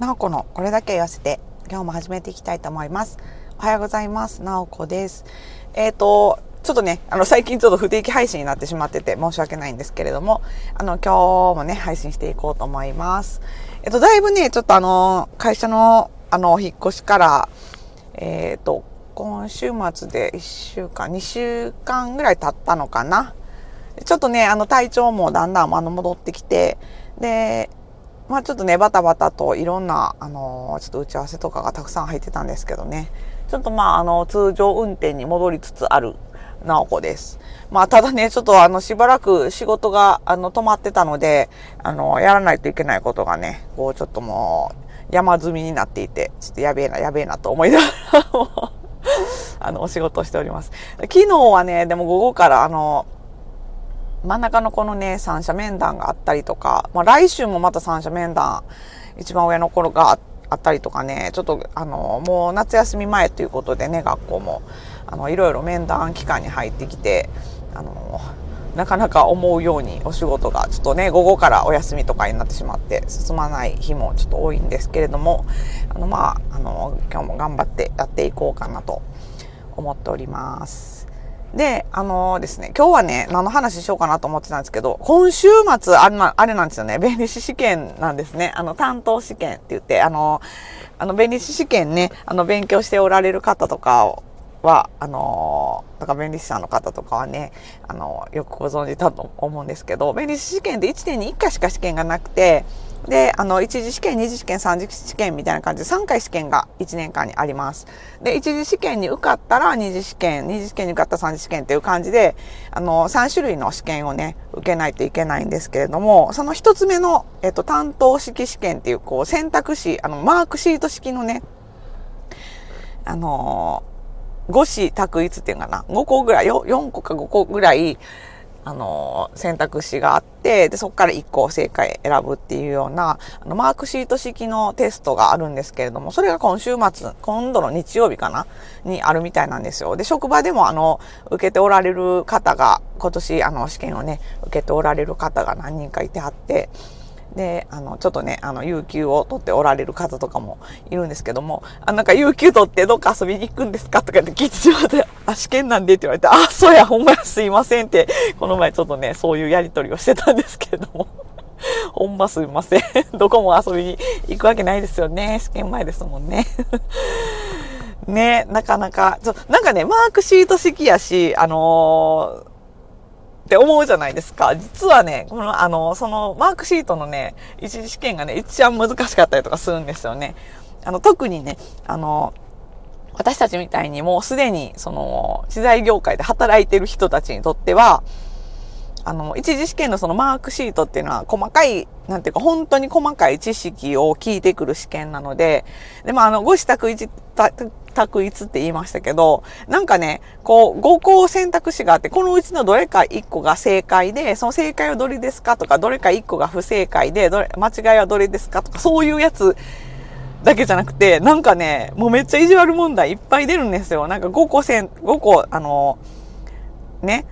なおこのこれだけ言わせて、今日も始めていきたいと思います。おはようございます。なおこです。えっ、ー、と、ちょっとね、あの、最近ちょっと不定期配信になってしまってて申し訳ないんですけれども、あの、今日もね、配信していこうと思います。えっ、と、だいぶね、ちょっとあの、会社の、あの、引っ越しから、えっ、ー、と、今週末で1週間、2週間ぐらい経ったのかな。ちょっとね、あの、体調もだんだんあの戻ってきて、で、まあちょっとね、バタバタといろんな、あの、ちょっと打ち合わせとかがたくさん入ってたんですけどね、ちょっとまあ、あの、通常運転に戻りつつある、なおこです。まあ、ただね、ちょっとあの、しばらく仕事が、あの、止まってたので、あの、やらないといけないことがね、こう、ちょっともう、山積みになっていて、ちょっとやべえな、やべえなと思いながら あの、お仕事しております。昨日はね、でも午後から、あの、真ん中のこのね、三者面談があったりとか、まあ来週もまた三者面談、一番上の頃があったりとかね、ちょっとあの、もう夏休み前ということでね、学校も、あの、いろいろ面談期間に入ってきて、あの、なかなか思うようにお仕事がちょっとね、午後からお休みとかになってしまって進まない日もちょっと多いんですけれども、あの、まあ、あの、今日も頑張ってやっていこうかなと思っております。で、あのー、ですね、今日はね、何の話しようかなと思ってたんですけど、今週末、あれな、あれなんですよね、弁理士試験なんですね。あの、担当試験って言って、あのー、あの、弁理士試験ね、あの、勉強しておられる方とかは、あのー、だから弁理士さんの方とかはね、あのよくご存知だと思うんですけど、弁理士試験って1年に1回しか試験がなくて、で、あの、一次試験、二次試験、三次試験みたいな感じで3回試験が1年間にあります。で、一次試験に受かったら二次試験、二次試験に受かったら三次試験っていう感じで、あの、3種類の試験をね、受けないといけないんですけれども、その一つ目の、えっと、担当式試験っていう、こう、選択肢、あの、マークシート式のね、あの5子択一っていうかな、5個ぐらい、4個か5個ぐらい、あの、選択肢があって、で、そこから1個正解選ぶっていうような、あの、マークシート式のテストがあるんですけれども、それが今週末、今度の日曜日かな？にあるみたいなんですよ。で、職場でもあの、受けておられる方が、今年あの、試験をね、受けておられる方が何人かいてはって、で、あの、ちょっとね、あの、有給を取っておられる方とかもいるんですけども、あ、なんか有給取ってどっか遊びに行くんですかとかって聞いてしまって、あ、試験なんでって言われて、あ、そうや、ほんまや、すいませんって、この前ちょっとね、そういうやりとりをしてたんですけれども。ほんますいません。どこも遊びに行くわけないですよね。試験前ですもんね。ね、なかなか、ちょ、なんかね、マークシート式やし、あのーって思うじゃないですか。実はね、この、あの、そのマークシートのね、一次試験がね、一番難しかったりとかするんですよね。あの、特にね、あの、私たちみたいにもうすでに、その、資材業界で働いてる人たちにとっては、あの、一次試験のそのマークシートっていうのは細かい、なんていうか本当に細かい知識を聞いてくる試験なので、でもあの、ご子択一、択一って言いましたけど、なんかね、こう、5個選択肢があって、このうちのどれか1個が正解で、その正解はどれですかとか、どれか1個が不正解で、どれ、間違いはどれですかとか、そういうやつだけじゃなくて、なんかね、もうめっちゃ意地悪問題いっぱい出るんですよ。なんか5個選、5個、あの、ね、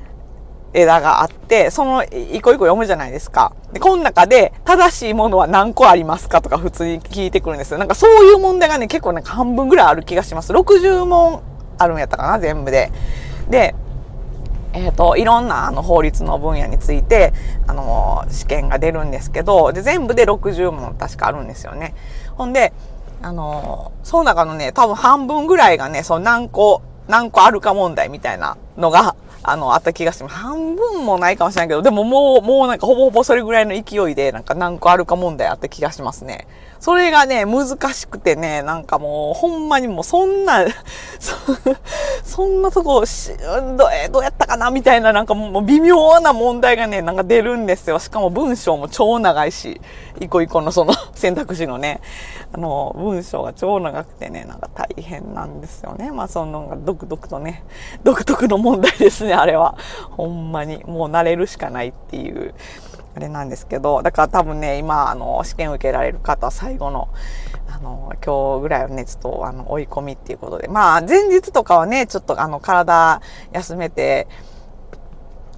枝があって、その一個一個読むじゃないですか。で、この中で正しいものは何個ありますかとか普通に聞いてくるんですよ。なんかそういう問題がね、結構なんか半分ぐらいある気がします。60問あるんやったかな、全部で。で、えっ、ー、と、いろんなあの法律の分野について、あの、試験が出るんですけど、で、全部で60問確かあるんですよね。ほんで、あの、その中のね、多分半分ぐらいがね、その何個、何個あるか問題みたいなのがあの、あった気がします。半分もないかもしれないけど、でももう、もうなんかほぼほぼそれぐらいの勢いで、なんか何個あるか問題あった気がしますね。それがね、難しくてね、なんかもう、ほんまにもうそんな、そ そんなとこしど、えどうやったかなみたいな、なんかもう微妙な問題がね、なんか出るんですよ。しかも文章も超長いし、一個一個のその選択肢のね、あの、文章が超長くてね、なんか大変なんですよね。まあその、独特とね、独特の問題ですねね、あれは。ほんまに。もう慣れるしかないっていう。あれなんですけど、だから多分ね、今、あの、試験受けられる方、最後の、あの、今日ぐらいはね、ちょっと、あの、追い込みっていうことで、まあ、前日とかはね、ちょっと、あの、体休めて、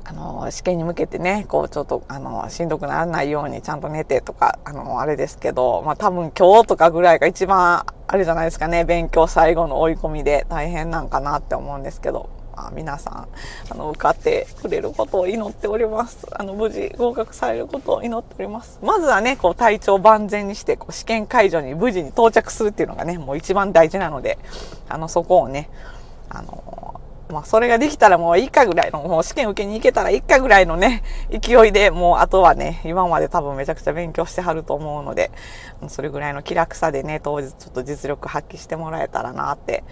あの、試験に向けてね、こう、ちょっと、あの、しんどくならないようにちゃんと寝てとか、あの、あれですけど、まあ多分今日とかぐらいが一番、あれじゃないですかね、勉強最後の追い込みで大変なんかなって思うんですけど、まあ、皆さん、あの、受かってくれることを祈っております。あの、無事合格されることを祈っております。まずはね、こう、体調万全にして、こう、試験会場に無事に到着するっていうのがね、もう一番大事なので、あの、そこをね、あの、まあ、それができたらもういいかぐらいの、もう試験受けに行けたらいいかぐらいのね、勢いで、もうあとはね、今まで多分めちゃくちゃ勉強してはると思うので、それぐらいの気楽さでね、当日ちょっと実力発揮してもらえたらなって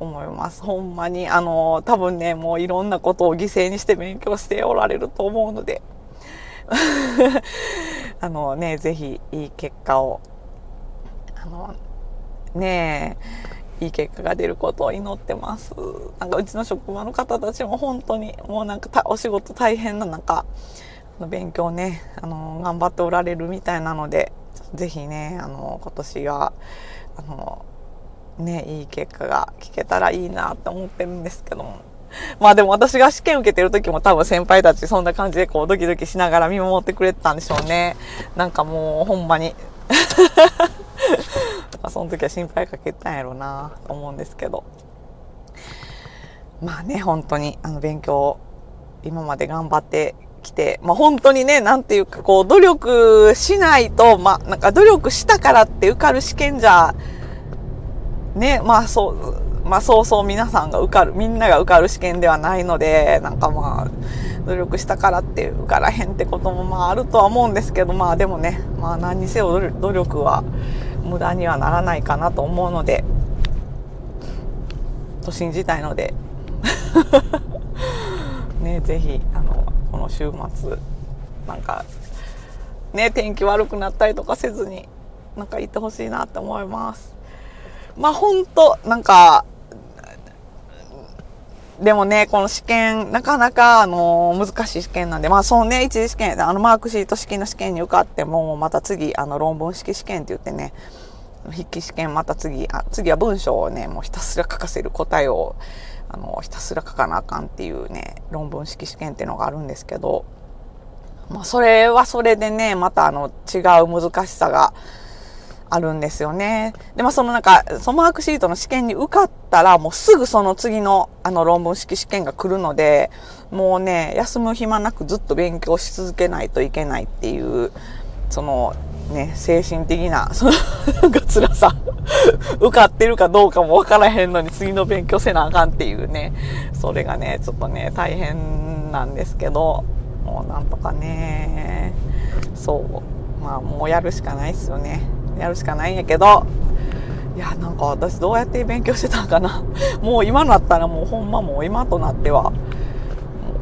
思います。ほんまに、あの、多分ね、もういろんなことを犠牲にして勉強しておられると思うので、あのね、ぜひいい結果を、あの、ねえ、いい結果が出ることを祈ってます。なんかうちの職場の方たちも本当にもうなんかお仕事大変な中、勉強ね、あの、頑張っておられるみたいなので、ぜひね、あの、今年は、あの、ね、いい結果が聞けたらいいなって思ってるんですけども。まあでも私が試験受けてる時も多分先輩たちそんな感じでこうドキドキしながら見守ってくれてたんでしょうね。なんかもうほんまにまあ、その時は心配かけたんやろうなと思うんですけど。まあね本当にあの勉強今まで頑張ってきて、まあ、本当にねなんていうかこう努力しないとまあなんか努力したからって受かる試験じゃねまあそうまあそうそう皆さんが受かるみんなが受かる試験ではないのでなんかまあ努力したからって受からへんってこともまああるとは思うんですけどまあでもねまあ何にせよ努力は無駄にはならないかなと思うのでと信じたいので。ねぜひあのこの週末なんかね天気悪くなったりとかせずになんか行ってほしいなって思います。まあ本当なんかでもね、この試験、なかなか、あの難しい試験なんで、まあ、そうね、一次試験、あの、マークシート式の試験に受かっても、また次、あの、論文式試験って言ってね、筆記試験、また次、あ次は文章をね、もうひたすら書かせる答えを、あの、ひたすら書かなあかんっていうね、論文式試験っていうのがあるんですけど、まあ、それはそれでね、またあの、違う難しさが、あるんですよね。で、まあそのなんか、そのマークシートの試験に受かったら、もうすぐその次のあの論文式試験が来るので、もうね、休む暇なくずっと勉強し続けないといけないっていう、そのね、精神的な、その、なんか辛さ。受かってるかどうかもわからへんのに次の勉強せなあかんっていうね、それがね、ちょっとね、大変なんですけど、もうなんとかね、そう、まあもうやるしかないっすよね。やるしかないんやけどいやなんか私どうやって勉強してたんかな。もう今なったらもうほんまもう今となっては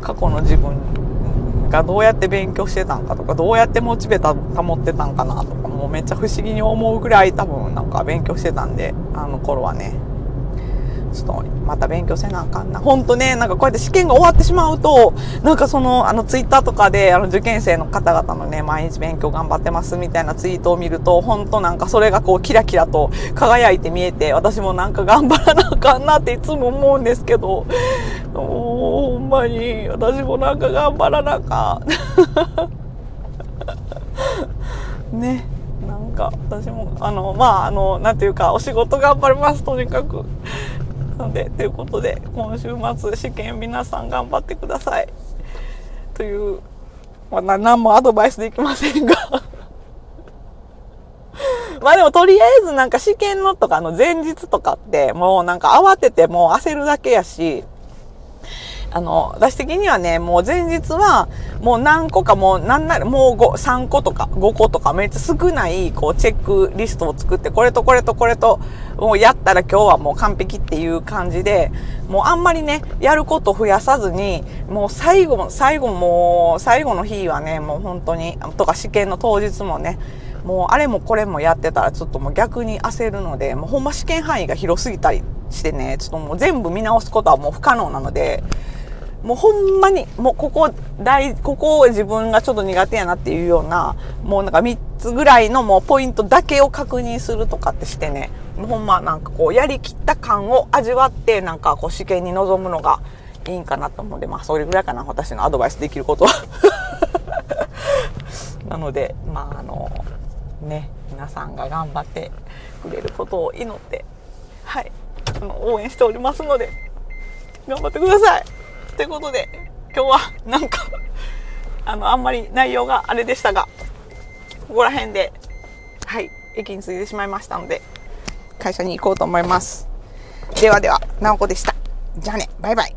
過去の自分がどうやって勉強してたんかとかどうやってモチベータ保ってたんかなとかもうめっちゃ不思議に思うぐらい多分なんか勉強してたんであの頃はね。ちょっとまた勉強せなあかんな。ほんとね、なんかこうやって試験が終わってしまうと、なんかその、あのツイッターとかで、あの受験生の方々のね、毎日勉強頑張ってますみたいなツイートを見ると、ほんとなんかそれがこうキラキラと輝いて見えて、私もなんか頑張らなあかんなっていつも思うんですけど、ほんまに私もなんか頑張らなあかん。ね。なんか私もあのまああのなんていうかお仕事頑張りますとにかくなんで、ということで、今週末試験皆さん頑張ってください。という、まあ、何もアドバイスできませんが まあでもとりあえずなんか試験のとかの前日とかってもうなんか慌ててもう焦るだけやし、あの、私的にはね、もう前日は、もう何個かもう、なんなら、もう5、3個とか5個とかめっちゃ少ない、こう、チェックリストを作って、これとこれとこれと、もうやったら今日はもう完璧っていう感じで、もうあんまりね、やること増やさずに、もう最後、最後もう、最後の日はね、もう本当に、とか試験の当日もね、もうあれもこれもやってたらちょっともう逆に焦るので、もうほんま試験範囲が広すぎたりしてね、ちょっともう全部見直すことはもう不可能なので、もうほんまに、もうここ、大、ここを自分がちょっと苦手やなっていうような、もうなんか3つぐらいのもうポイントだけを確認するとかってしてね、もうほんまなんかこうやりきった感を味わって、なんかこう試験に臨むのがいいんかなと思うんで、まあ、それぐらいかな、私のアドバイスできることは。なので、まあ、あの、ね、皆さんが頑張ってくれることを祈って、はい、応援しておりますので、頑張ってください。ということで、今日はなんか あの、あんまり内容があれでしたが、ここら辺で、はい、駅に着いてしまいましたので、会社に行こうと思います。ではでは、なおこでした。じゃあね、バイバイ。